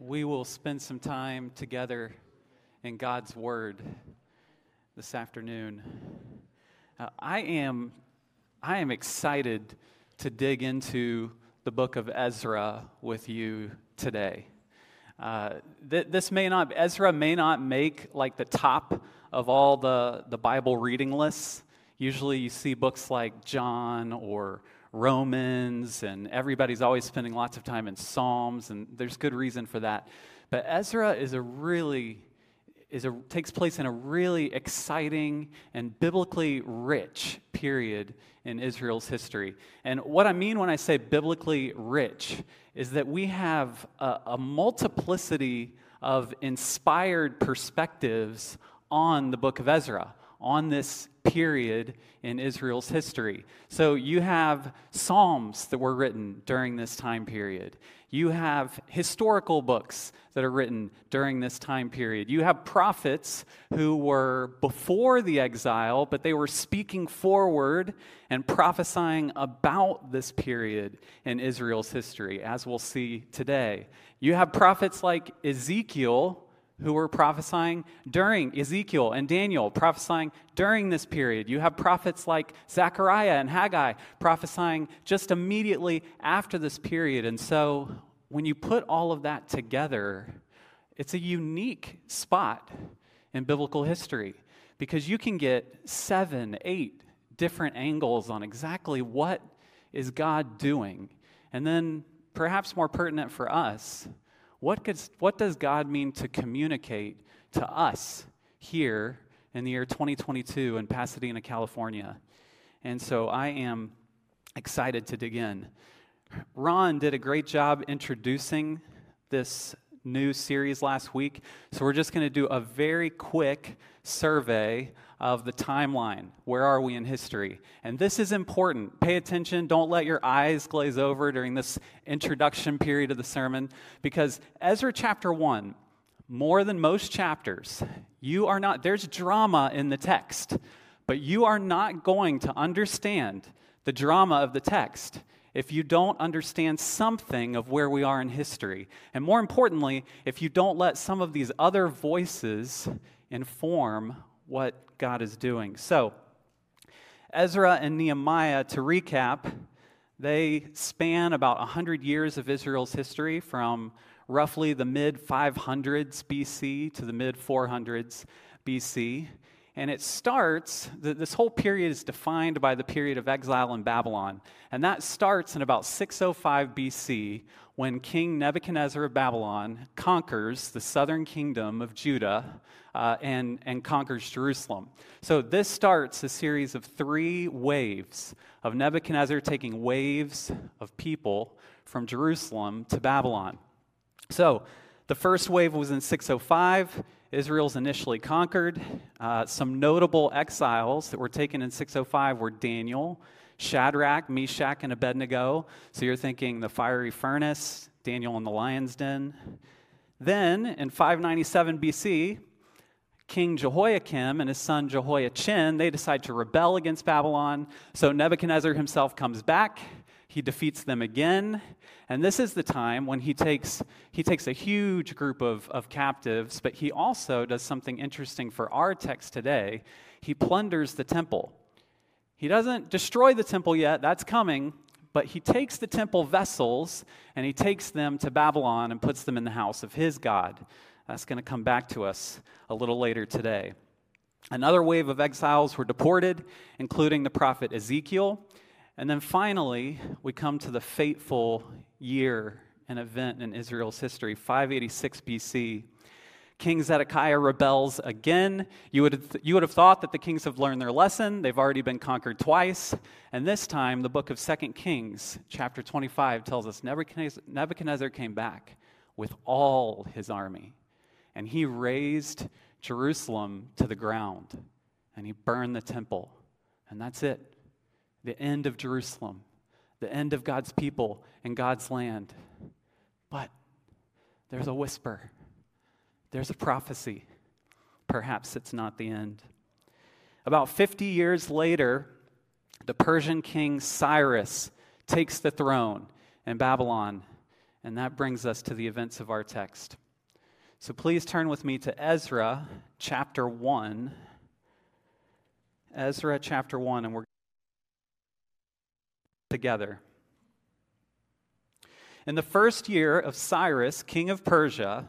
we will spend some time together in God's Word this afternoon. Uh, I am, I am excited to dig into the book of Ezra with you today. Uh, th- this may not, Ezra may not make like the top of all the, the Bible reading lists. Usually you see books like John or Romans, and everybody's always spending lots of time in Psalms, and there's good reason for that. But Ezra is a really is a, takes place in a really exciting and biblically rich period in Israel's history. And what I mean when I say biblically rich is that we have a, a multiplicity of inspired perspectives on the book of Ezra, on this period in Israel's history. So you have Psalms that were written during this time period. You have historical books that are written during this time period. You have prophets who were before the exile, but they were speaking forward and prophesying about this period in Israel's history, as we'll see today. You have prophets like Ezekiel who were prophesying during Ezekiel and Daniel, prophesying during this period. You have prophets like Zechariah and Haggai prophesying just immediately after this period. And so when you put all of that together, it's a unique spot in biblical history because you can get seven, eight different angles on exactly what is God doing. And then, perhaps more pertinent for us, what, gets, what does God mean to communicate to us here in the year 2022 in Pasadena, California? And so I am excited to dig in. Ron did a great job introducing this new series last week. So we're just going to do a very quick survey of the timeline. Where are we in history? And this is important. Pay attention. Don't let your eyes glaze over during this introduction period of the sermon because Ezra chapter 1, more than most chapters, you are not, there's drama in the text, but you are not going to understand the drama of the text if you don't understand something of where we are in history. And more importantly, if you don't let some of these other voices inform what God is doing. So, Ezra and Nehemiah, to recap, they span about 100 years of Israel's history from roughly the mid 500s BC to the mid 400s BC. And it starts, this whole period is defined by the period of exile in Babylon. And that starts in about 605 BC when King Nebuchadnezzar of Babylon conquers the southern kingdom of Judah uh, and, and conquers Jerusalem. So this starts a series of three waves of Nebuchadnezzar taking waves of people from Jerusalem to Babylon. So the first wave was in 605. Israel's initially conquered. Uh, some notable exiles that were taken in 605 were Daniel, Shadrach, Meshach, and Abednego. So you're thinking the fiery furnace, Daniel in the lion's den. Then in 597 BC, King Jehoiakim and his son Jehoiachin, they decide to rebel against Babylon. So Nebuchadnezzar himself comes back. He defeats them again. And this is the time when he takes, he takes a huge group of, of captives, but he also does something interesting for our text today. He plunders the temple. He doesn't destroy the temple yet, that's coming, but he takes the temple vessels and he takes them to Babylon and puts them in the house of his God. That's going to come back to us a little later today. Another wave of exiles were deported, including the prophet Ezekiel. And then finally, we come to the fateful year and event in Israel's history, 586 BC. King Zedekiah rebels again. You would, have, you would have thought that the kings have learned their lesson. They've already been conquered twice. And this time, the book of 2 Kings, chapter 25, tells us Nebuchadnezzar, Nebuchadnezzar came back with all his army. And he razed Jerusalem to the ground. And he burned the temple. And that's it the end of Jerusalem, the end of God's people and God's land. But there's a whisper, there's a prophecy. Perhaps it's not the end. About 50 years later, the Persian king Cyrus takes the throne in Babylon. And that brings us to the events of our text. So please turn with me to Ezra chapter 1. Ezra chapter 1, and we're together. In the first year of Cyrus, king of Persia,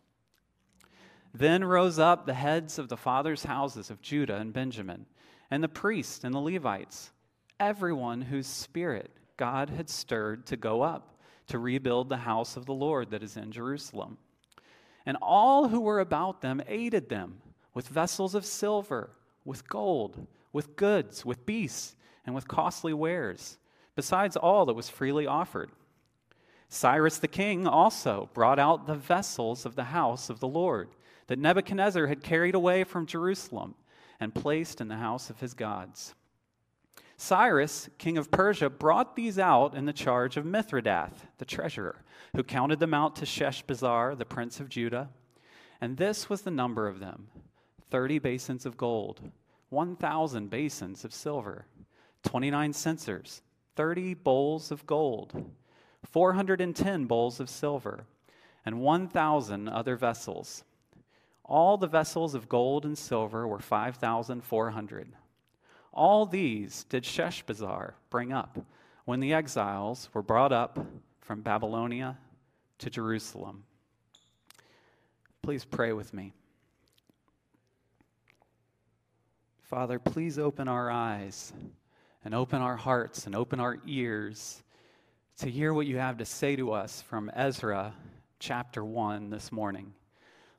Then rose up the heads of the fathers' houses of Judah and Benjamin, and the priests and the Levites, everyone whose spirit God had stirred to go up to rebuild the house of the Lord that is in Jerusalem. And all who were about them aided them with vessels of silver, with gold, with goods, with beasts, and with costly wares, besides all that was freely offered. Cyrus the king also brought out the vessels of the house of the Lord that Nebuchadnezzar had carried away from Jerusalem and placed in the house of his gods. Cyrus, king of Persia, brought these out in the charge of Mithredath, the treasurer, who counted them out to Sheshbazzar, the prince of Judah. And this was the number of them 30 basins of gold, 1,000 basins of silver, 29 censers, 30 bowls of gold, 410 bowls of silver, and 1,000 other vessels all the vessels of gold and silver were 5,400. All these did Sheshbazzar bring up when the exiles were brought up from Babylonia to Jerusalem. Please pray with me. Father, please open our eyes and open our hearts and open our ears to hear what you have to say to us from Ezra chapter 1 this morning.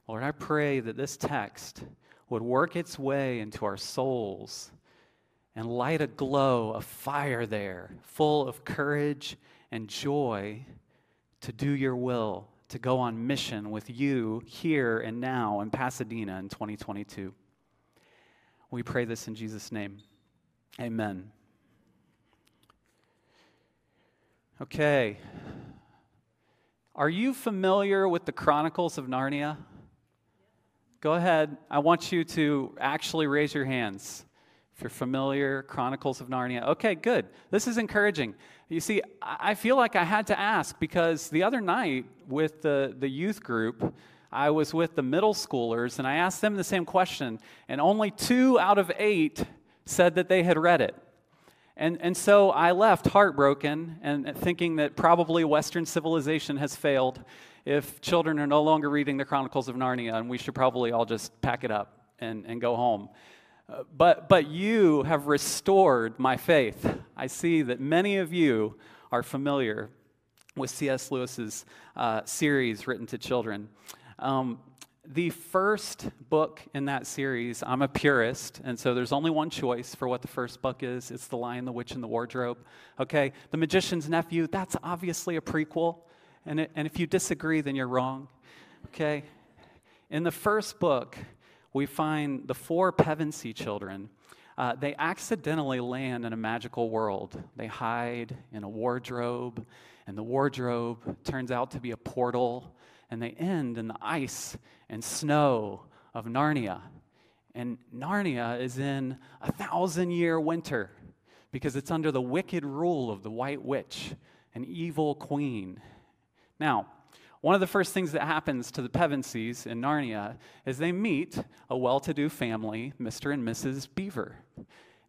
Lord, I pray that this text would work its way into our souls and light a glow, a fire there, full of courage and joy to do your will, to go on mission with you here and now in Pasadena in 2022. We pray this in Jesus' name. Amen. Okay. Are you familiar with the Chronicles of Narnia? Go ahead. I want you to actually raise your hands. If you're familiar, Chronicles of Narnia. Okay, good. This is encouraging. You see, I feel like I had to ask because the other night with the, the youth group, I was with the middle schoolers and I asked them the same question, and only two out of eight said that they had read it. And, and so I left heartbroken and thinking that probably Western civilization has failed if children are no longer reading the Chronicles of Narnia, and we should probably all just pack it up and, and go home. Uh, but, but you have restored my faith. I see that many of you are familiar with C.S. Lewis's uh, series written to children. Um, the first book in that series, I'm a purist, and so there's only one choice for what the first book is. It's The Lion, the Witch, and the Wardrobe. Okay, The Magician's Nephew, that's obviously a prequel. And, it, and if you disagree, then you're wrong. Okay? In the first book, we find the four Pevensie children. Uh, they accidentally land in a magical world. They hide in a wardrobe, and the wardrobe turns out to be a portal, and they end in the ice and snow of Narnia. And Narnia is in a thousand year winter because it's under the wicked rule of the White Witch, an evil queen. Now, one of the first things that happens to the Pevensies in Narnia is they meet a well to do family, Mr. and Mrs. Beaver.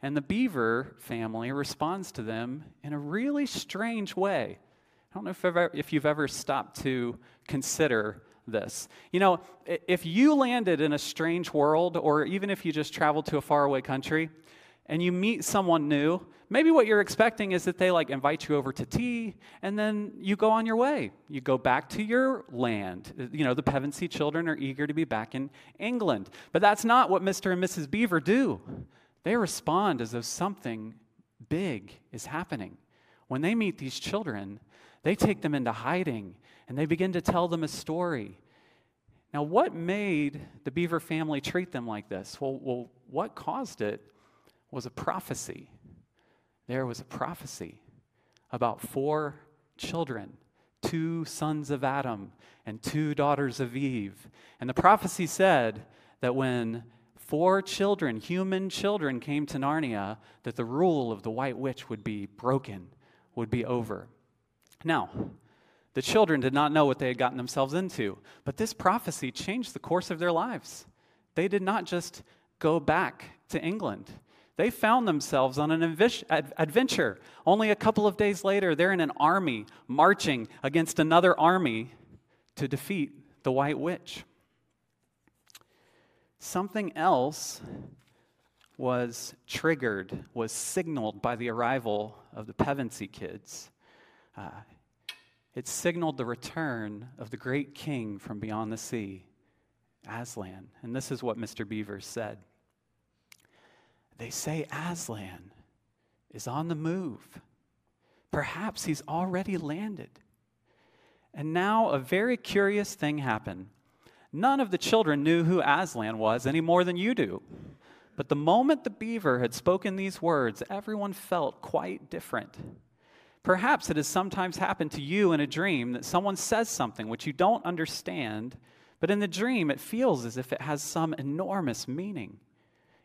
And the Beaver family responds to them in a really strange way. I don't know if, ever, if you've ever stopped to consider this. You know, if you landed in a strange world, or even if you just traveled to a faraway country, and you meet someone new, maybe what you're expecting is that they like invite you over to tea and then you go on your way. You go back to your land. You know, the Pevensie children are eager to be back in England. But that's not what Mr. and Mrs. Beaver do. They respond as though something big is happening. When they meet these children, they take them into hiding and they begin to tell them a story. Now, what made the Beaver family treat them like this? Well, well what caused it was a prophecy. There was a prophecy about four children, two sons of Adam and two daughters of Eve. And the prophecy said that when four children, human children, came to Narnia, that the rule of the White Witch would be broken, would be over. Now, the children did not know what they had gotten themselves into, but this prophecy changed the course of their lives. They did not just go back to England. They found themselves on an adventure. Only a couple of days later, they're in an army marching against another army to defeat the White Witch. Something else was triggered, was signaled by the arrival of the Pevensie kids. Uh, it signaled the return of the great king from beyond the sea, Aslan. And this is what Mr. Beaver said. They say Aslan is on the move. Perhaps he's already landed. And now a very curious thing happened. None of the children knew who Aslan was any more than you do. But the moment the beaver had spoken these words, everyone felt quite different. Perhaps it has sometimes happened to you in a dream that someone says something which you don't understand, but in the dream it feels as if it has some enormous meaning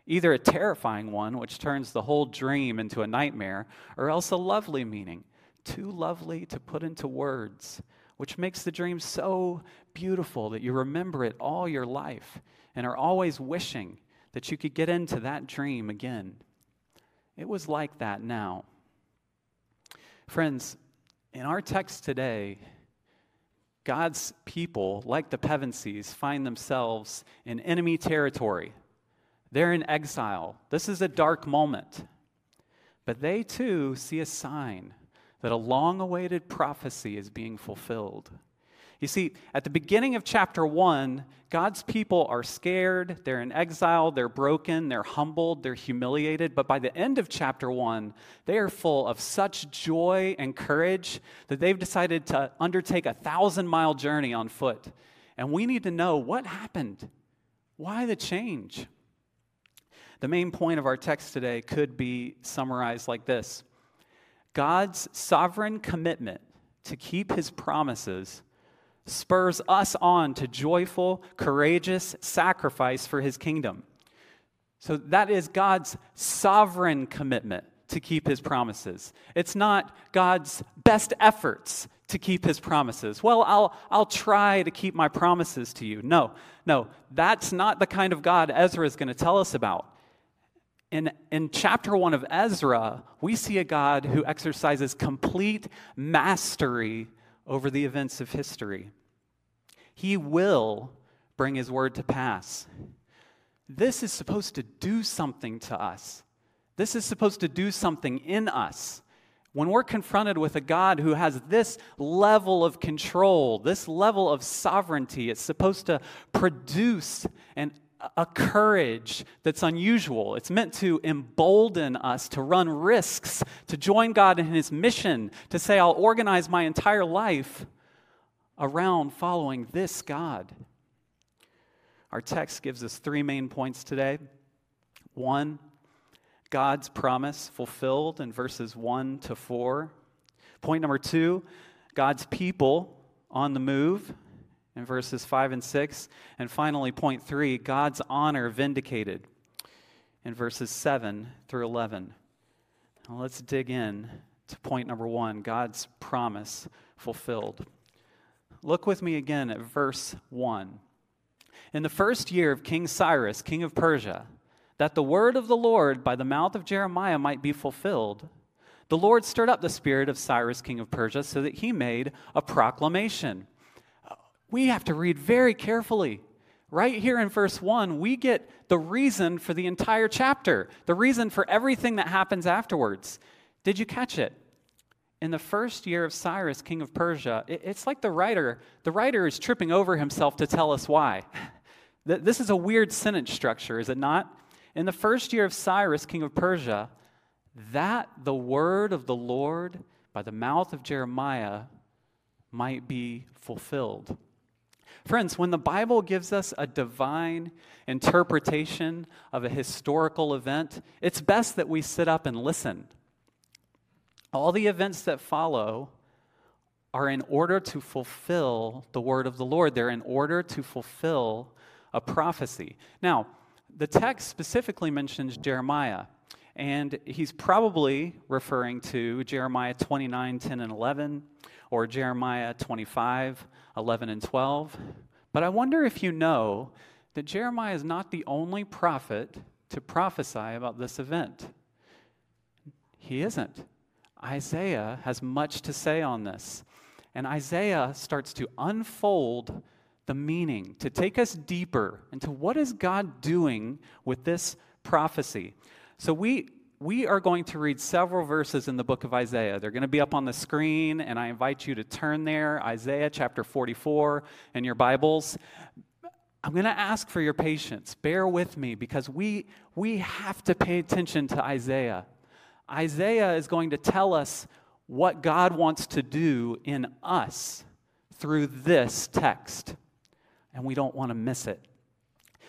either a terrifying one, which turns the whole dream into a nightmare, or else a lovely meaning, too lovely to put into words, which makes the dream so beautiful that you remember it all your life and are always wishing that you could get into that dream again. It was like that now. Friends, in our text today, God's people, like the Pevensies, find themselves in enemy territory they're in exile. This is a dark moment. But they too see a sign that a long awaited prophecy is being fulfilled. You see, at the beginning of chapter one, God's people are scared, they're in exile, they're broken, they're humbled, they're humiliated. But by the end of chapter one, they are full of such joy and courage that they've decided to undertake a thousand mile journey on foot. And we need to know what happened. Why the change? The main point of our text today could be summarized like this God's sovereign commitment to keep his promises spurs us on to joyful, courageous sacrifice for his kingdom. So that is God's sovereign commitment to keep his promises. It's not God's best efforts to keep his promises. Well, I'll, I'll try to keep my promises to you. No, no, that's not the kind of God Ezra is going to tell us about. In, in chapter one of Ezra, we see a God who exercises complete mastery over the events of history. He will bring his word to pass. This is supposed to do something to us. This is supposed to do something in us. When we're confronted with a God who has this level of control, this level of sovereignty, it's supposed to produce an a courage that's unusual. It's meant to embolden us to run risks, to join God in His mission, to say, I'll organize my entire life around following this God. Our text gives us three main points today. One, God's promise fulfilled in verses 1 to 4. Point number two, God's people on the move in verses 5 and 6. And finally, point 3 God's honor vindicated in verses 7 through 11. Now let's dig in to point number 1 God's promise fulfilled. Look with me again at verse 1. In the first year of King Cyrus, king of Persia, that the word of the Lord by the mouth of Jeremiah might be fulfilled, the Lord stirred up the spirit of Cyrus, king of Persia, so that he made a proclamation we have to read very carefully. Right here in verse 1, we get the reason for the entire chapter, the reason for everything that happens afterwards. Did you catch it? In the first year of Cyrus, king of Persia, it's like the writer, the writer is tripping over himself to tell us why. This is a weird sentence structure, is it not? In the first year of Cyrus, king of Persia, that the word of the Lord by the mouth of Jeremiah might be fulfilled. Friends, when the Bible gives us a divine interpretation of a historical event, it's best that we sit up and listen. All the events that follow are in order to fulfill the word of the Lord, they're in order to fulfill a prophecy. Now, the text specifically mentions Jeremiah, and he's probably referring to Jeremiah 29 10 and 11 or Jeremiah 25, 11 and 12. But I wonder if you know that Jeremiah is not the only prophet to prophesy about this event. He isn't. Isaiah has much to say on this. And Isaiah starts to unfold the meaning, to take us deeper into what is God doing with this prophecy. So we we are going to read several verses in the book of Isaiah. They're going to be up on the screen, and I invite you to turn there, Isaiah chapter 44, in your Bibles. I'm going to ask for your patience. Bear with me because we, we have to pay attention to Isaiah. Isaiah is going to tell us what God wants to do in us through this text, and we don't want to miss it.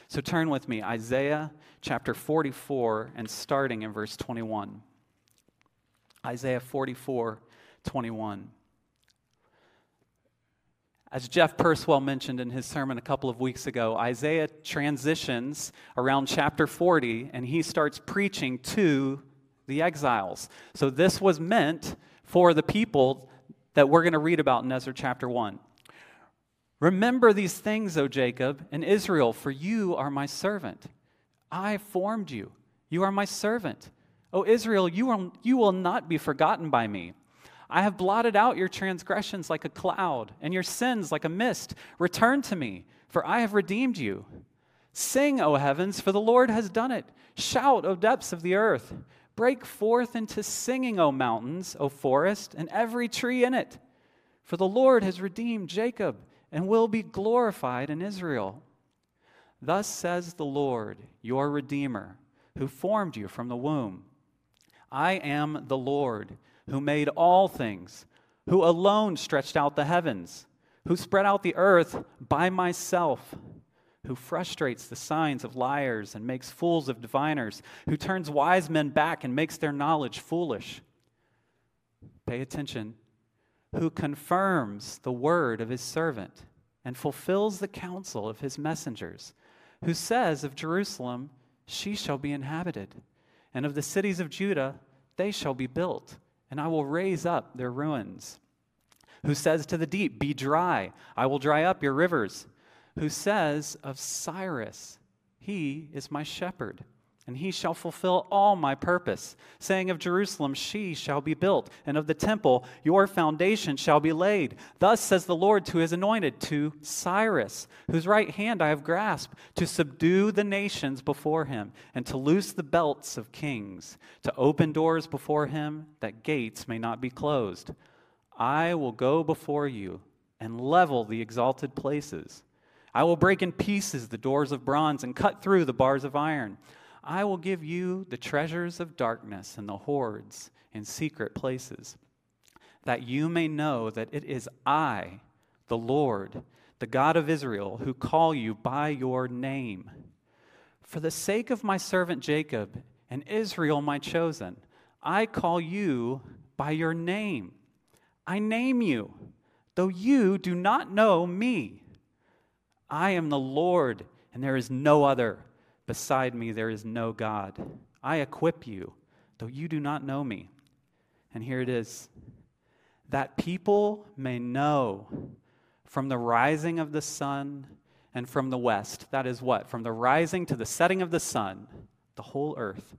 So turn with me, Isaiah chapter 44 and starting in verse 21. Isaiah 44, 21. As Jeff Purswell mentioned in his sermon a couple of weeks ago, Isaiah transitions around chapter 40 and he starts preaching to the exiles. So this was meant for the people that we're going to read about in Ezra chapter 1. Remember these things, O Jacob and Israel, for you are my servant. I formed you. You are my servant. O Israel, you, are, you will not be forgotten by me. I have blotted out your transgressions like a cloud, and your sins like a mist. Return to me, for I have redeemed you. Sing, O heavens, for the Lord has done it. Shout, O depths of the earth. Break forth into singing, O mountains, O forest, and every tree in it. For the Lord has redeemed Jacob and will be glorified in Israel. Thus says the Lord, your Redeemer, who formed you from the womb. I am the Lord, who made all things, who alone stretched out the heavens, who spread out the earth by myself, who frustrates the signs of liars and makes fools of diviners, who turns wise men back and makes their knowledge foolish. Pay attention. Who confirms the word of his servant and fulfills the counsel of his messengers who says of Jerusalem, She shall be inhabited, and of the cities of Judah, they shall be built, and I will raise up their ruins. Who says to the deep, Be dry, I will dry up your rivers. Who says of Cyrus, He is my shepherd and he shall fulfill all my purpose. Saying of Jerusalem, she shall be built, and of the temple, your foundation shall be laid. Thus says the Lord to his anointed, to Cyrus, whose right hand I have grasped, to subdue the nations before him, and to loose the belts of kings, to open doors before him, that gates may not be closed. I will go before you and level the exalted places. I will break in pieces the doors of bronze and cut through the bars of iron. I will give you the treasures of darkness and the hoards in secret places, that you may know that it is I, the Lord, the God of Israel, who call you by your name. For the sake of my servant Jacob and Israel, my chosen, I call you by your name. I name you, though you do not know me. I am the Lord, and there is no other. Beside me, there is no God. I equip you, though you do not know me. And here it is that people may know from the rising of the sun and from the west. That is what? From the rising to the setting of the sun, the whole earth,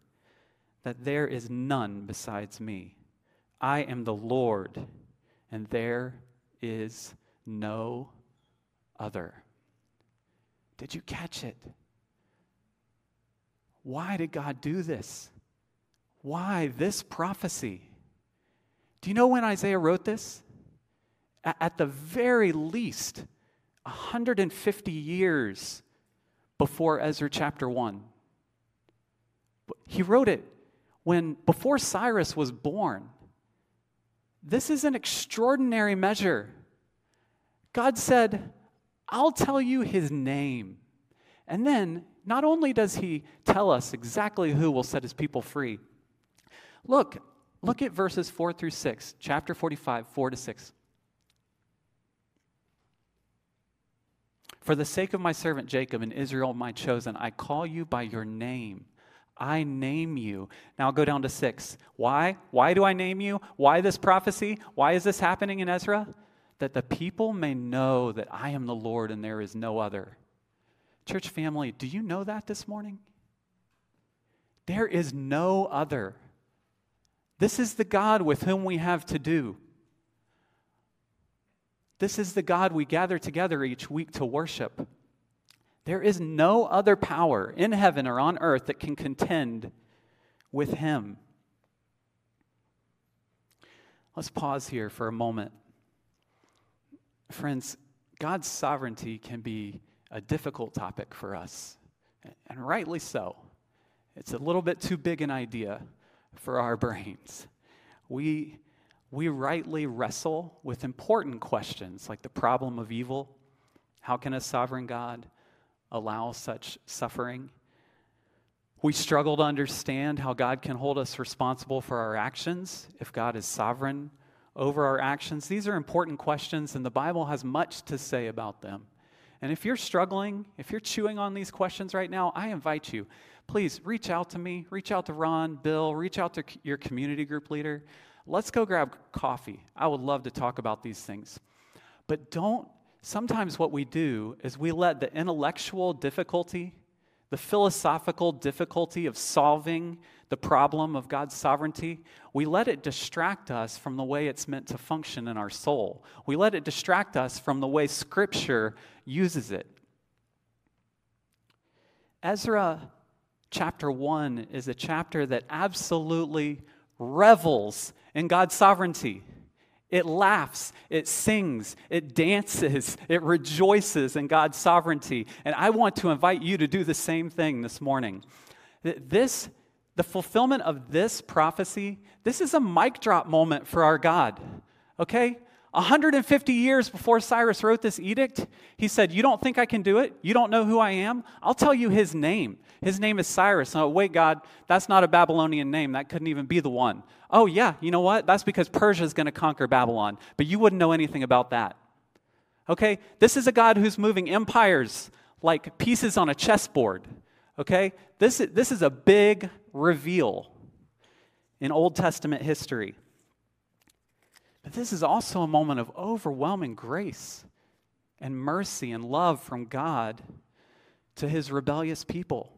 that there is none besides me. I am the Lord, and there is no other. Did you catch it? Why did God do this? Why this prophecy? Do you know when Isaiah wrote this? At the very least, 150 years before Ezra chapter 1. He wrote it when before Cyrus was born. This is an extraordinary measure. God said, I'll tell you his name. And then, not only does he tell us exactly who will set his people free, look, look at verses 4 through 6, chapter 45, 4 to 6. For the sake of my servant Jacob and Israel, my chosen, I call you by your name. I name you. Now I'll go down to six. Why? Why do I name you? Why this prophecy? Why is this happening in Ezra? That the people may know that I am the Lord and there is no other. Church family, do you know that this morning? There is no other. This is the God with whom we have to do. This is the God we gather together each week to worship. There is no other power in heaven or on earth that can contend with him. Let's pause here for a moment. Friends, God's sovereignty can be a difficult topic for us, and rightly so. It's a little bit too big an idea for our brains. We we rightly wrestle with important questions like the problem of evil. How can a sovereign God allow such suffering? We struggle to understand how God can hold us responsible for our actions if God is sovereign over our actions. These are important questions, and the Bible has much to say about them. And if you're struggling, if you're chewing on these questions right now, I invite you, please reach out to me, reach out to Ron, Bill, reach out to your community group leader. Let's go grab coffee. I would love to talk about these things. But don't, sometimes what we do is we let the intellectual difficulty, the philosophical difficulty of solving the problem of God's sovereignty, we let it distract us from the way it's meant to function in our soul. We let it distract us from the way Scripture uses it. Ezra chapter 1 is a chapter that absolutely revels in God's sovereignty. It laughs, it sings, it dances, it rejoices in God's sovereignty. And I want to invite you to do the same thing this morning. This, the fulfillment of this prophecy, this is a mic drop moment for our God. Okay? 150 years before Cyrus wrote this edict, he said, You don't think I can do it? You don't know who I am? I'll tell you his name. His name is Cyrus. Oh, wait, God, that's not a Babylonian name. That couldn't even be the one. Oh, yeah, you know what? That's because Persia is going to conquer Babylon. But you wouldn't know anything about that. Okay? This is a God who's moving empires like pieces on a chessboard. Okay? This, this is a big reveal in Old Testament history. But this is also a moment of overwhelming grace and mercy and love from God to his rebellious people.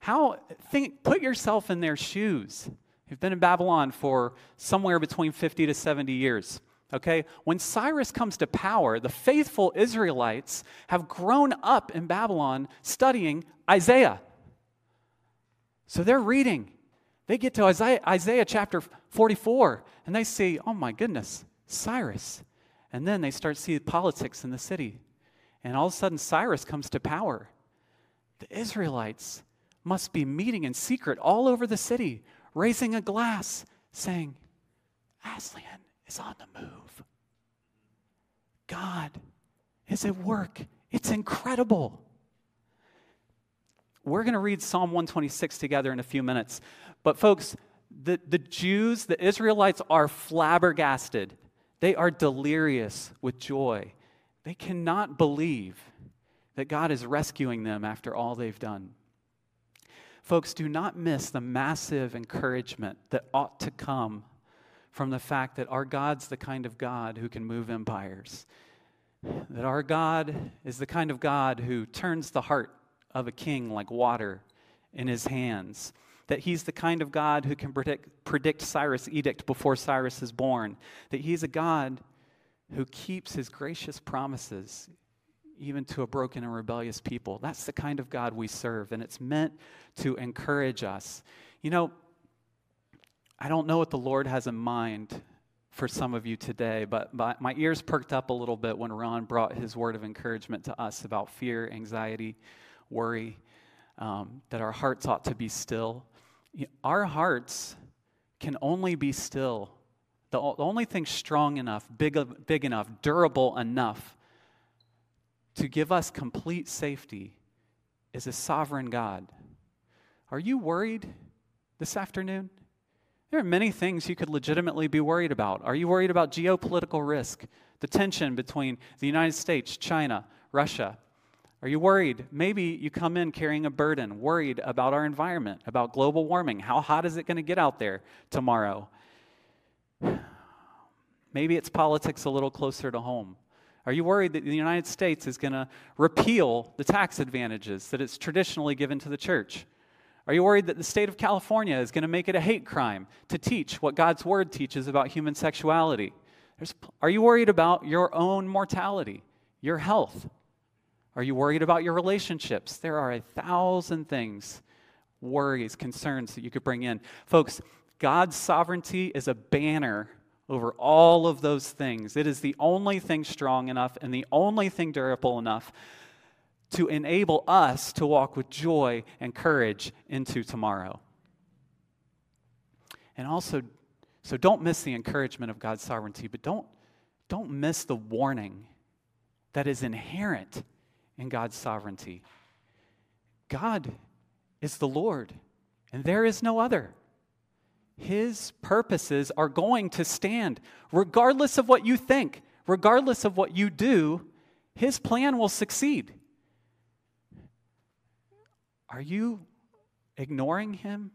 How think put yourself in their shoes. You've been in Babylon for somewhere between 50 to 70 years. Okay? When Cyrus comes to power, the faithful Israelites have grown up in Babylon studying Isaiah. So they're reading. They get to Isaiah, Isaiah chapter 44 and they see, oh my goodness, Cyrus. And then they start seeing politics in the city. And all of a sudden, Cyrus comes to power. The Israelites must be meeting in secret all over the city, raising a glass, saying, Aslan is on the move. God is at work. It's incredible. We're going to read Psalm 126 together in a few minutes. But, folks, the, the Jews, the Israelites, are flabbergasted. They are delirious with joy. They cannot believe that God is rescuing them after all they've done. Folks, do not miss the massive encouragement that ought to come from the fact that our God's the kind of God who can move empires. That our God is the kind of God who turns the heart of a king like water in his hands that he's the kind of God who can predict, predict Cyrus' edict before Cyrus is born, that he's a God who keeps his gracious promises even to a broken and rebellious people. That's the kind of God we serve, and it's meant to encourage us. You know, I don't know what the Lord has in mind for some of you today, but, my ears perked up a little bit when Ron brought his word of encouragement to us about fear, anxiety, worry, um, that our hearts ought to be still. Our hearts can only be still. The, the only thing strong enough, big, big enough, durable enough to give us complete safety is a sovereign God. Are you worried this afternoon? There are many things you could legitimately be worried about. Are you worried about geopolitical risk, the tension between the United States, China, Russia? Are you worried? Maybe you come in carrying a burden, worried about our environment, about global warming. How hot is it going to get out there tomorrow? Maybe it's politics a little closer to home. Are you worried that the United States is going to repeal the tax advantages that it's traditionally given to the church? Are you worried that the state of California is going to make it a hate crime to teach what God's word teaches about human sexuality? There's, are you worried about your own mortality, your health? Are you worried about your relationships? There are a thousand things, worries, concerns that you could bring in. Folks, God's sovereignty is a banner over all of those things. It is the only thing strong enough and the only thing durable enough to enable us to walk with joy and courage into tomorrow. And also, so don't miss the encouragement of God's sovereignty, but don't, don't miss the warning that is inherent in God's sovereignty. God is the Lord, and there is no other. His purposes are going to stand, regardless of what you think, regardless of what you do, His plan will succeed. Are you ignoring Him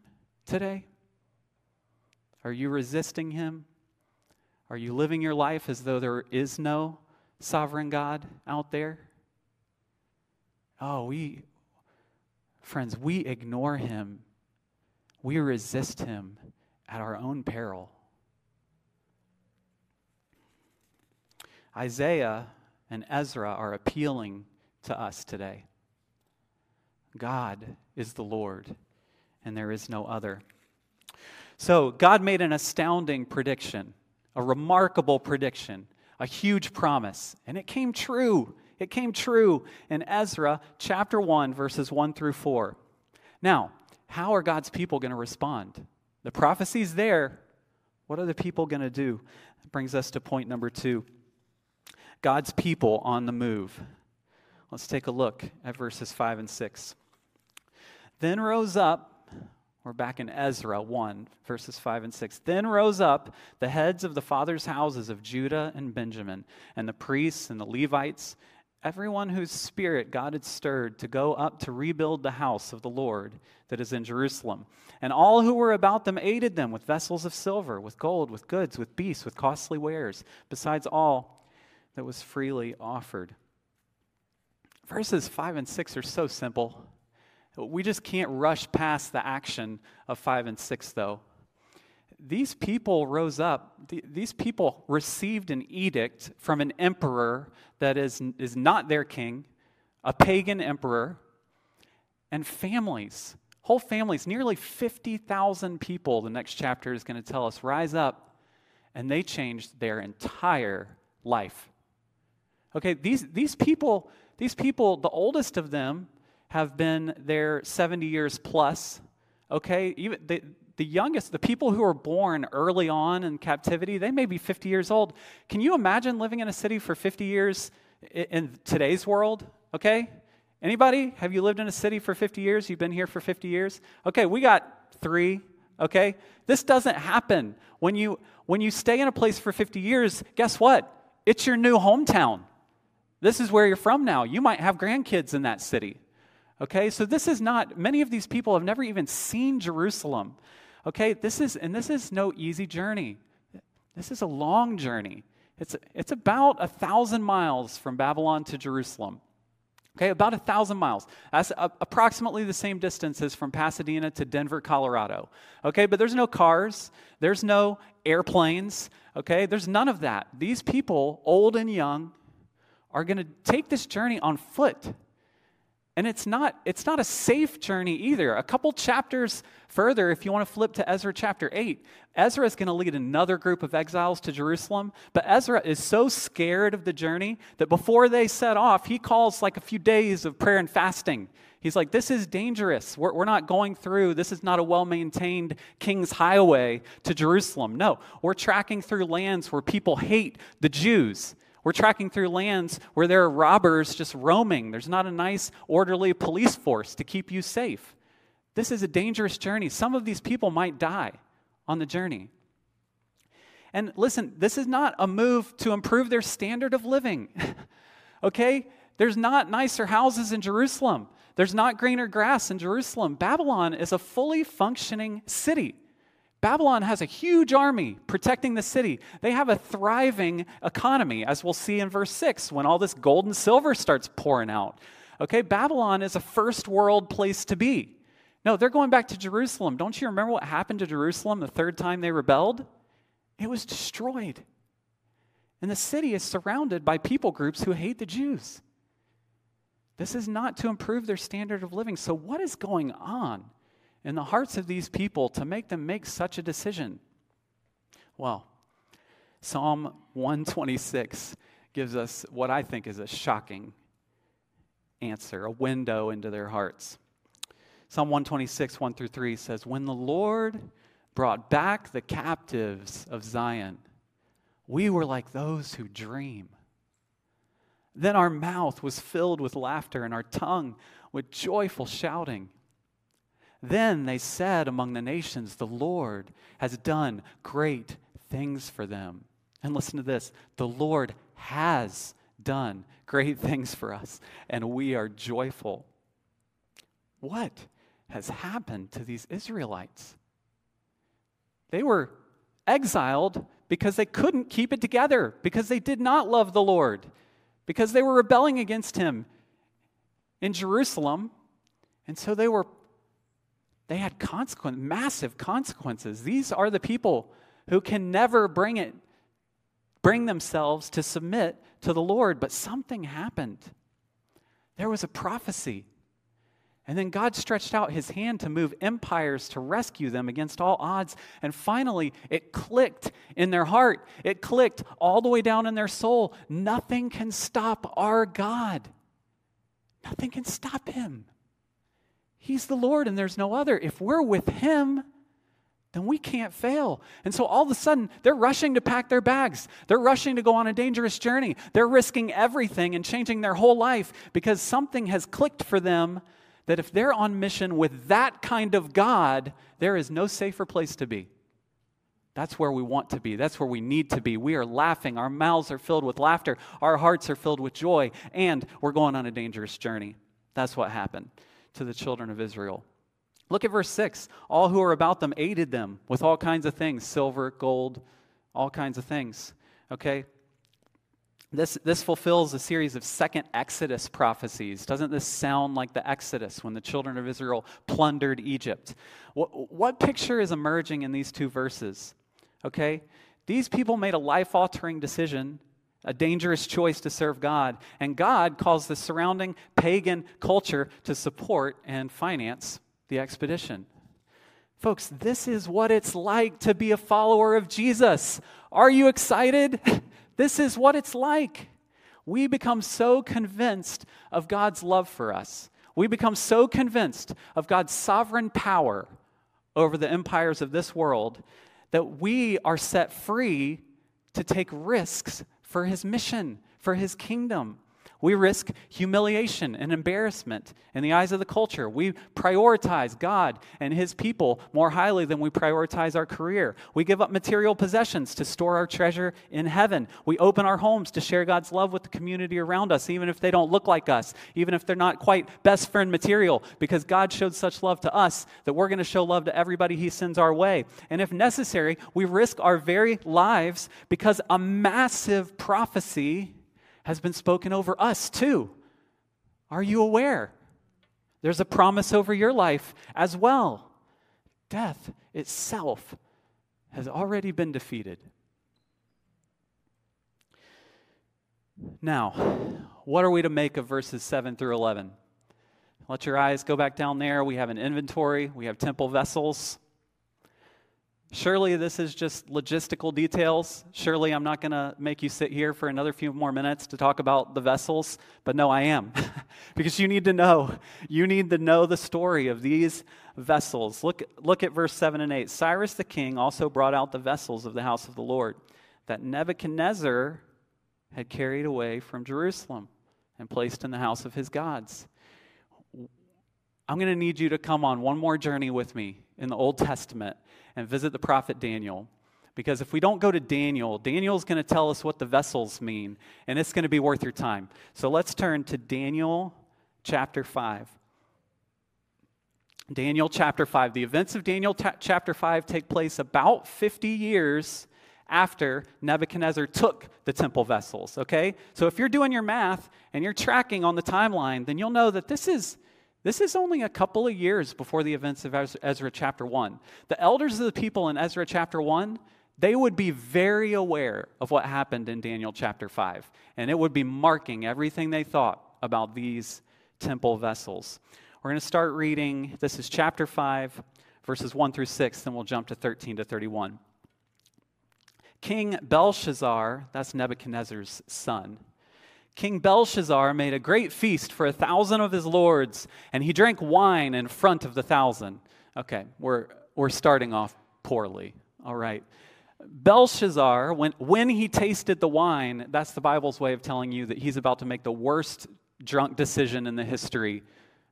today? Are you resisting Him? Are you living your life as though there is no sovereign God out there? Oh, we, friends, we ignore Him. We resist Him at our own peril. Isaiah and Ezra are appealing to us today. God is the Lord, and there is no other. So, God made an astounding prediction, a remarkable prediction, a huge promise, and it came true. It came true in Ezra chapter 1, verses 1 through 4. Now, how are God's people going to respond? The prophecy's there. What are the people going to do? That brings us to point number two God's people on the move. Let's take a look at verses 5 and 6. Then rose up, we're back in Ezra 1, verses 5 and 6. Then rose up the heads of the fathers' houses of Judah and Benjamin, and the priests and the Levites everyone whose spirit God had stirred to go up to rebuild the house of the Lord that is in Jerusalem. And all who were about them aided them with vessels of silver, with gold, with goods, with beasts, with costly wares, besides all that was freely offered. Verses 5 and 6 are so simple. We just can't rush past the action of 5 and 6, though these people rose up, these people received an edict from an emperor that is, is not their king, a pagan emperor, and families, whole families, nearly 50,000 people, the next chapter is going to tell us, rise up, and they changed their entire life. Okay, these, these people, these people, the oldest of them have been there 70 years plus. Okay, even they, the youngest, the people who were born early on in captivity, they may be 50 years old. Can you imagine living in a city for 50 years in today's world? Okay? Anybody? Have you lived in a city for 50 years? You've been here for 50 years? Okay, we got three. Okay? This doesn't happen. When you when you stay in a place for 50 years, guess what? It's your new hometown. This is where you're from now. You might have grandkids in that city. Okay, so this is not, many of these people have never even seen Jerusalem. Okay, this is, and this is no easy journey. This is a long journey. It's, it's about a thousand miles from Babylon to Jerusalem. Okay, about a thousand miles. That's a, approximately the same distance as from Pasadena to Denver, Colorado. Okay, but there's no cars, there's no airplanes. Okay, there's none of that. These people, old and young, are going to take this journey on foot. And it's not, it's not a safe journey either. A couple chapters further, if you want to flip to Ezra chapter 8, Ezra is going to lead another group of exiles to Jerusalem. But Ezra is so scared of the journey that before they set off, he calls like a few days of prayer and fasting. He's like, This is dangerous. We're, we're not going through, this is not a well maintained king's highway to Jerusalem. No, we're tracking through lands where people hate the Jews. We're tracking through lands where there are robbers just roaming. There's not a nice, orderly police force to keep you safe. This is a dangerous journey. Some of these people might die on the journey. And listen, this is not a move to improve their standard of living. okay? There's not nicer houses in Jerusalem. There's not greener grass in Jerusalem. Babylon is a fully functioning city. Babylon has a huge army protecting the city. They have a thriving economy, as we'll see in verse 6 when all this gold and silver starts pouring out. Okay, Babylon is a first world place to be. No, they're going back to Jerusalem. Don't you remember what happened to Jerusalem the third time they rebelled? It was destroyed. And the city is surrounded by people groups who hate the Jews. This is not to improve their standard of living. So, what is going on? In the hearts of these people to make them make such a decision? Well, Psalm 126 gives us what I think is a shocking answer, a window into their hearts. Psalm 126, 1 through 3 says, When the Lord brought back the captives of Zion, we were like those who dream. Then our mouth was filled with laughter and our tongue with joyful shouting. Then they said among the nations, The Lord has done great things for them. And listen to this the Lord has done great things for us, and we are joyful. What has happened to these Israelites? They were exiled because they couldn't keep it together, because they did not love the Lord, because they were rebelling against Him in Jerusalem. And so they were they had consequence, massive consequences. These are the people who can never bring it, bring themselves to submit to the Lord. But something happened. There was a prophecy. And then God stretched out his hand to move empires to rescue them against all odds. And finally, it clicked in their heart. It clicked all the way down in their soul. Nothing can stop our God. Nothing can stop him. He's the Lord and there's no other. If we're with Him, then we can't fail. And so all of a sudden, they're rushing to pack their bags. They're rushing to go on a dangerous journey. They're risking everything and changing their whole life because something has clicked for them that if they're on mission with that kind of God, there is no safer place to be. That's where we want to be. That's where we need to be. We are laughing. Our mouths are filled with laughter. Our hearts are filled with joy. And we're going on a dangerous journey. That's what happened to the children of Israel. Look at verse 6. All who are about them aided them with all kinds of things silver, gold, all kinds of things. Okay? This, this fulfills a series of second Exodus prophecies. Doesn't this sound like the Exodus when the children of Israel plundered Egypt? What, what picture is emerging in these two verses? Okay? These people made a life altering decision a dangerous choice to serve God. And God calls the surrounding pagan culture to support and finance the expedition. Folks, this is what it's like to be a follower of Jesus. Are you excited? This is what it's like. We become so convinced of God's love for us. We become so convinced of God's sovereign power over the empires of this world that we are set free to take risks for his mission, for his kingdom. We risk humiliation and embarrassment in the eyes of the culture. We prioritize God and His people more highly than we prioritize our career. We give up material possessions to store our treasure in heaven. We open our homes to share God's love with the community around us, even if they don't look like us, even if they're not quite best friend material, because God showed such love to us that we're going to show love to everybody He sends our way. And if necessary, we risk our very lives because a massive prophecy has been spoken over us too. Are you aware? There's a promise over your life as well. Death itself has already been defeated. Now, what are we to make of verses 7 through 11? Let your eyes go back down there. We have an inventory, we have temple vessels. Surely this is just logistical details. Surely I'm not going to make you sit here for another few more minutes to talk about the vessels, but no, I am. because you need to know. You need to know the story of these vessels. Look, look at verse 7 and 8. Cyrus the king also brought out the vessels of the house of the Lord that Nebuchadnezzar had carried away from Jerusalem and placed in the house of his gods. I'm going to need you to come on one more journey with me in the Old Testament and visit the prophet Daniel. Because if we don't go to Daniel, Daniel's going to tell us what the vessels mean, and it's going to be worth your time. So let's turn to Daniel chapter 5. Daniel chapter 5. The events of Daniel t- chapter 5 take place about 50 years after Nebuchadnezzar took the temple vessels, okay? So if you're doing your math and you're tracking on the timeline, then you'll know that this is this is only a couple of years before the events of Ezra chapter 1. The elders of the people in Ezra chapter 1, they would be very aware of what happened in Daniel chapter 5, and it would be marking everything they thought about these temple vessels. We're going to start reading, this is chapter 5, verses 1 through 6, then we'll jump to 13 to 31. King Belshazzar, that's Nebuchadnezzar's son, King Belshazzar made a great feast for a thousand of his lords, and he drank wine in front of the thousand. Okay, we're, we're starting off poorly. All right. Belshazzar, when, when he tasted the wine, that's the Bible's way of telling you that he's about to make the worst drunk decision in the history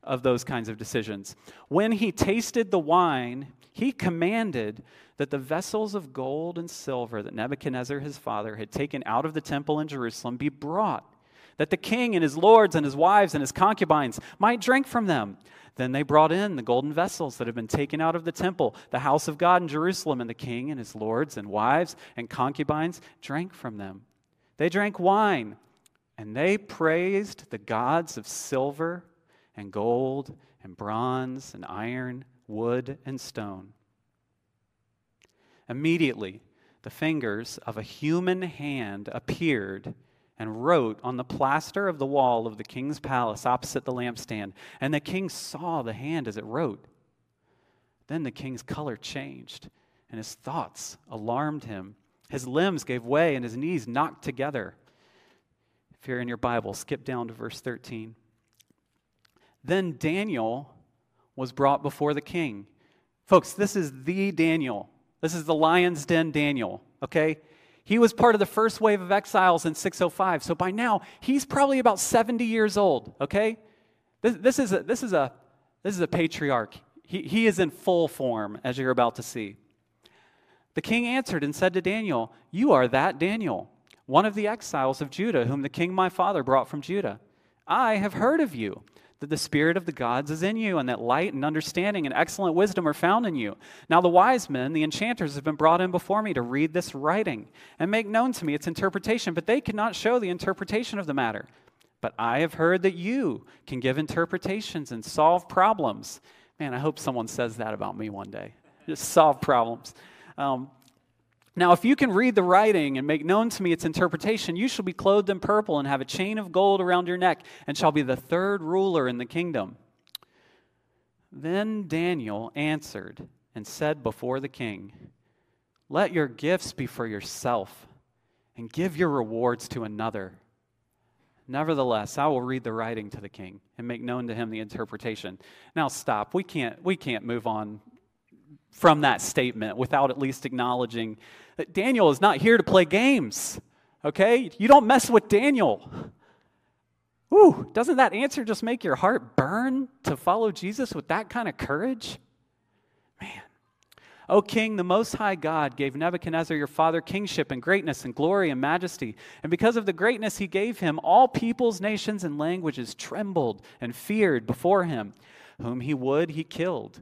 of those kinds of decisions. When he tasted the wine, he commanded that the vessels of gold and silver that Nebuchadnezzar his father had taken out of the temple in Jerusalem be brought that the king and his lords and his wives and his concubines might drink from them. Then they brought in the golden vessels that had been taken out of the temple, the house of God in Jerusalem, and the king and his lords and wives and concubines drank from them. They drank wine, and they praised the gods of silver and gold and bronze and iron, wood and stone. Immediately, the fingers of a human hand appeared and wrote on the plaster of the wall of the king's palace opposite the lampstand. And the king saw the hand as it wrote. Then the king's color changed, and his thoughts alarmed him. His limbs gave way, and his knees knocked together. If you're in your Bible, skip down to verse 13. Then Daniel was brought before the king. Folks, this is the Daniel. This is the lion's den Daniel, okay? He was part of the first wave of exiles in 605. So by now, he's probably about 70 years old, okay? This, this, is, a, this, is, a, this is a patriarch. He, he is in full form, as you're about to see. The king answered and said to Daniel, You are that Daniel, one of the exiles of Judah, whom the king my father brought from Judah. I have heard of you that the Spirit of the gods is in you, and that light and understanding and excellent wisdom are found in you. Now, the wise men, the enchanters, have been brought in before me to read this writing and make known to me its interpretation, but they cannot show the interpretation of the matter. But I have heard that you can give interpretations and solve problems. Man, I hope someone says that about me one day. Just solve problems. Um, now, if you can read the writing and make known to me its interpretation, you shall be clothed in purple and have a chain of gold around your neck, and shall be the third ruler in the kingdom. Then Daniel answered and said before the king, Let your gifts be for yourself, and give your rewards to another. Nevertheless, I will read the writing to the king and make known to him the interpretation. Now stop. We can't we can't move on from that statement without at least acknowledging that Daniel is not here to play games. Okay? You don't mess with Daniel. Ooh, doesn't that answer just make your heart burn to follow Jesus with that kind of courage? Man. O king, the most high God gave Nebuchadnezzar your father kingship and greatness and glory and majesty. And because of the greatness he gave him, all peoples, nations, and languages trembled and feared before him. Whom he would, he killed,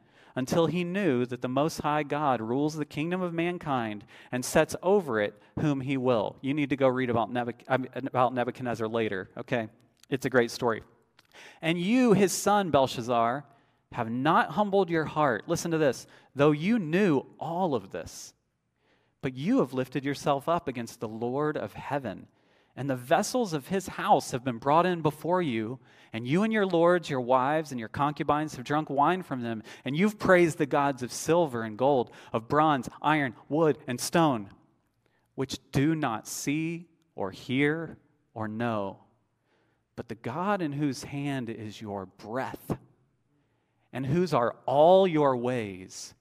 until he knew that the Most High God rules the kingdom of mankind and sets over it whom he will. You need to go read about, Nebuchadnezzar later, okay? It's a great story. And you, his son Belshazzar, have not humbled your heart. Listen to this. Though you knew all of this, but you have lifted yourself up against the Lord of heaven. And the vessels of his house have been brought in before you, and you and your lords, your wives, and your concubines have drunk wine from them, and you've praised the gods of silver and gold, of bronze, iron, wood, and stone, which do not see or hear or know but the God in whose hand is your breath, and whose are all your ways,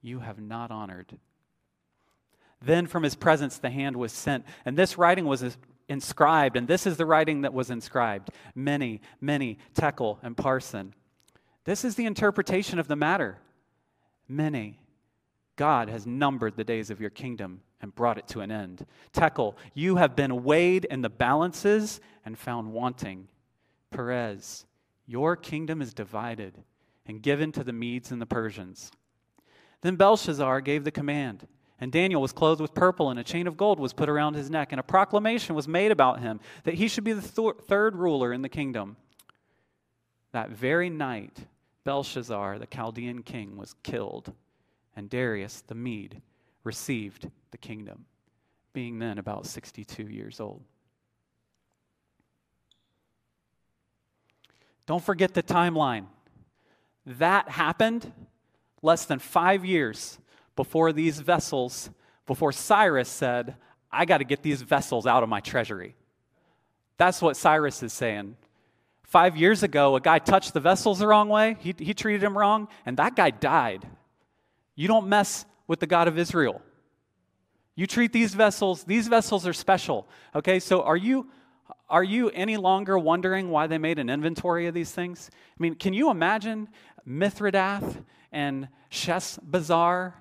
you have not honored. Then from his presence the hand was sent, and this writing was inscribed, and this is the writing that was inscribed mene, mene, tekel and parsin. This is the interpretation of the matter. Mene. God has numbered the days of your kingdom and brought it to an end. Tekel, you have been weighed in the balances and found wanting. Peres, your kingdom is divided and given to the Medes and the Persians. Then Belshazzar gave the command, and Daniel was clothed with purple, and a chain of gold was put around his neck, and a proclamation was made about him that he should be the th- third ruler in the kingdom. That very night, Belshazzar, the Chaldean king, was killed, and Darius the Mede received the kingdom, being then about 62 years old. Don't forget the timeline. That happened less than five years before these vessels, before Cyrus said, I got to get these vessels out of my treasury. That's what Cyrus is saying. Five years ago, a guy touched the vessels the wrong way, he, he treated him wrong, and that guy died. You don't mess with the God of Israel. You treat these vessels, these vessels are special. Okay, so are you are you any longer wondering why they made an inventory of these things? I mean, can you imagine Mithredath and Sheshbazzar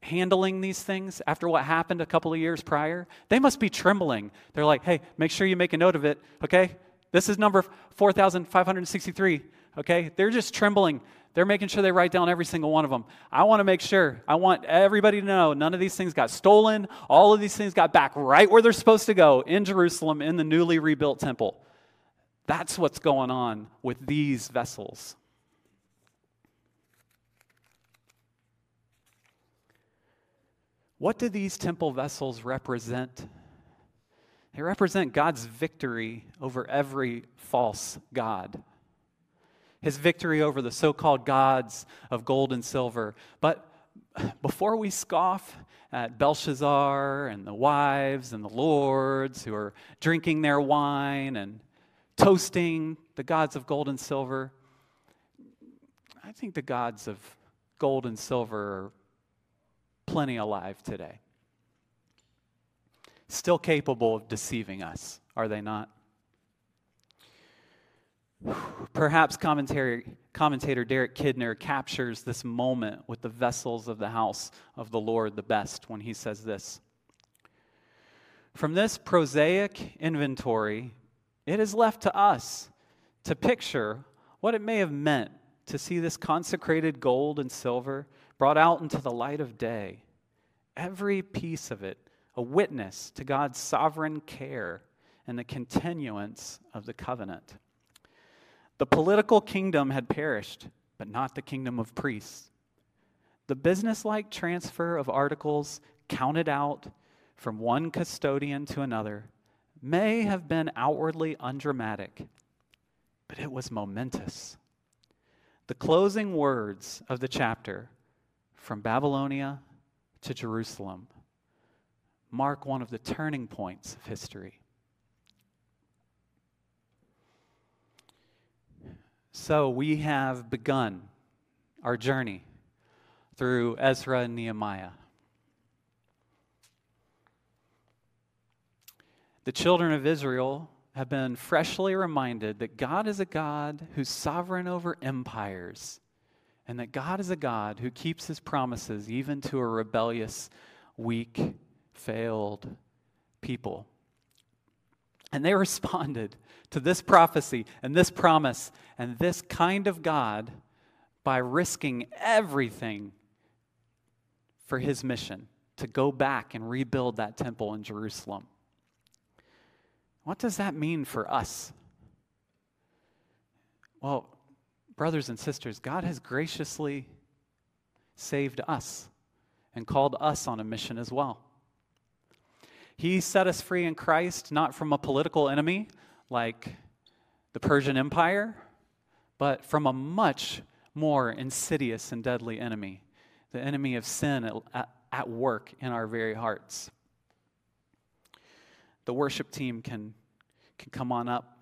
handling these things after what happened a couple of years prior? They must be trembling. They're like, hey, make sure you make a note of it, okay? This is number 4,563, okay? They're just trembling. They're making sure they write down every single one of them. I want to make sure. I want everybody to know none of these things got stolen. All of these things got back right where they're supposed to go in Jerusalem in the newly rebuilt temple. That's what's going on with these vessels. What do these temple vessels represent? They represent God's victory over every false God his victory over the so called gods of gold and silver. But before we scoff at Belshazzar and the wives and the lords who are drinking their wine and toasting the gods of gold and silver, I think the gods of gold and silver are plenty alive today. Still capable of deceiving us, are they not? Perhaps commentator Derek Kidner captures this moment with the vessels of the house of the Lord the best when he says this. From this prosaic inventory, it is left to us to picture what it may have meant to see this consecrated gold and silver brought out into the light of day. Every piece of it a witness to God's sovereign care and the continuance of the covenant. The political kingdom had perished, but not the kingdom of priests. The businesslike transfer of articles counted out from one custodian to another may have been outwardly undramatic, but it was momentous. The closing words of the chapter, from Babylonia to Jerusalem, mark one of the turning points of history. So we have begun our journey through Ezra and Nehemiah. The children of Israel have been freshly reminded that God is a God who's sovereign over empires, and that God is a God who keeps his promises even to a rebellious, weak, failed people. And they responded to this prophecy and this promise and this kind of God by risking everything for his mission to go back and rebuild that temple in Jerusalem. What does that mean for us? Well, brothers and sisters, God has graciously saved us and called us on a mission as well. He set us free in Christ, not from a political enemy like the Persian Empire, but from a much more insidious and deadly enemy the enemy of sin at, at work in our very hearts. The worship team can, can come on up.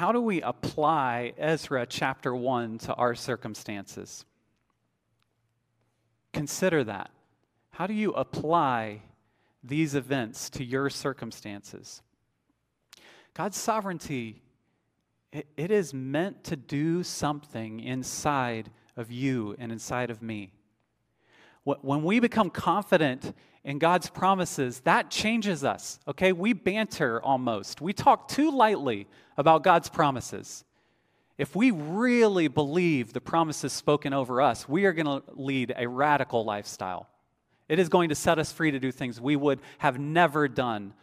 How do we apply Ezra chapter 1 to our circumstances? Consider that. How do you apply these events to your circumstances? God's sovereignty, it, it is meant to do something inside of you and inside of me. When we become confident in God's promises, that changes us, okay? We banter almost. We talk too lightly about God's promises. If we really believe the promises spoken over us, we are going to lead a radical lifestyle. It is going to set us free to do things we would have never done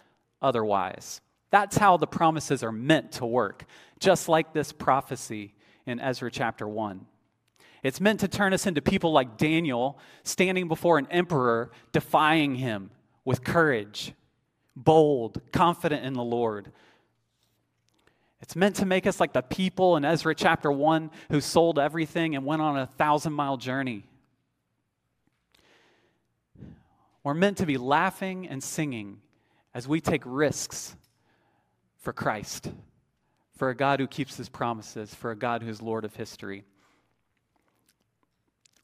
otherwise. That's how the promises are meant to work, just like this prophecy in Ezra chapter 1. It's meant to turn us into people like Daniel, standing before an emperor, defying him with courage, bold, confident in the Lord. It's meant to make us like the people in Ezra chapter 1 who sold everything and went on a thousand mile journey. We're meant to be laughing and singing as we take risks for Christ, for a God who keeps his promises, for a God who's Lord of history.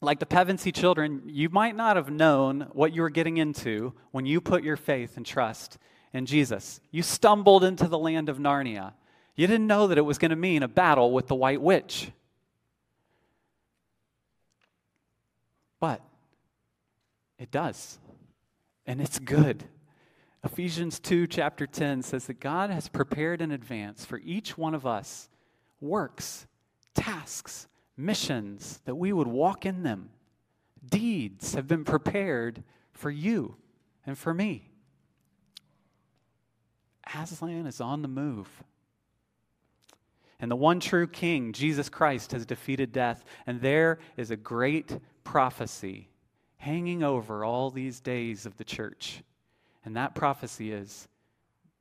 Like the Pevensie children, you might not have known what you were getting into when you put your faith and trust in Jesus. You stumbled into the land of Narnia. You didn't know that it was going to mean a battle with the White Witch. But it does, and it's good. Ephesians 2, chapter 10 says that God has prepared in advance for each one of us works, tasks, missions, that we would walk in them. Deeds have been prepared for you and for me. Aslan is on the move. And the one true King, Jesus Christ, has defeated death. And there is a great prophecy hanging over all these days of the church. And that prophecy is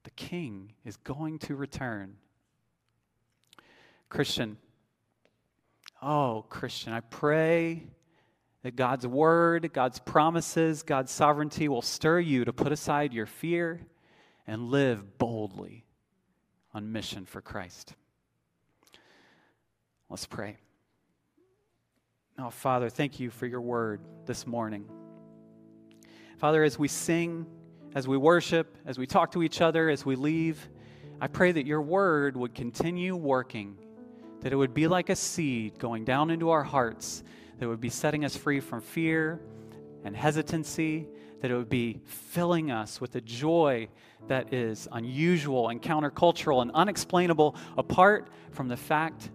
the King is going to return. Christian, Oh, Christian, I pray that God's word, God's promises, God's sovereignty will stir you to put aside your fear and live boldly on mission for Christ. Let's pray. Oh, Father, thank you for your word this morning. Father, as we sing, as we worship, as we talk to each other, as we leave, I pray that your word would continue working that it would be like a seed going down into our hearts that would be setting us free from fear and hesitancy, that it would be filling us with a joy that is unusual and countercultural and unexplainable apart from the fact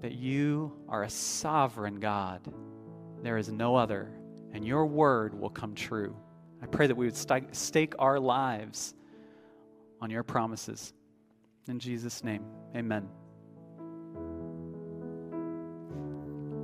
that you are a sovereign God. There is no other, and your word will come true. I pray that we would stake our lives on your promises. In Jesus' name, amen.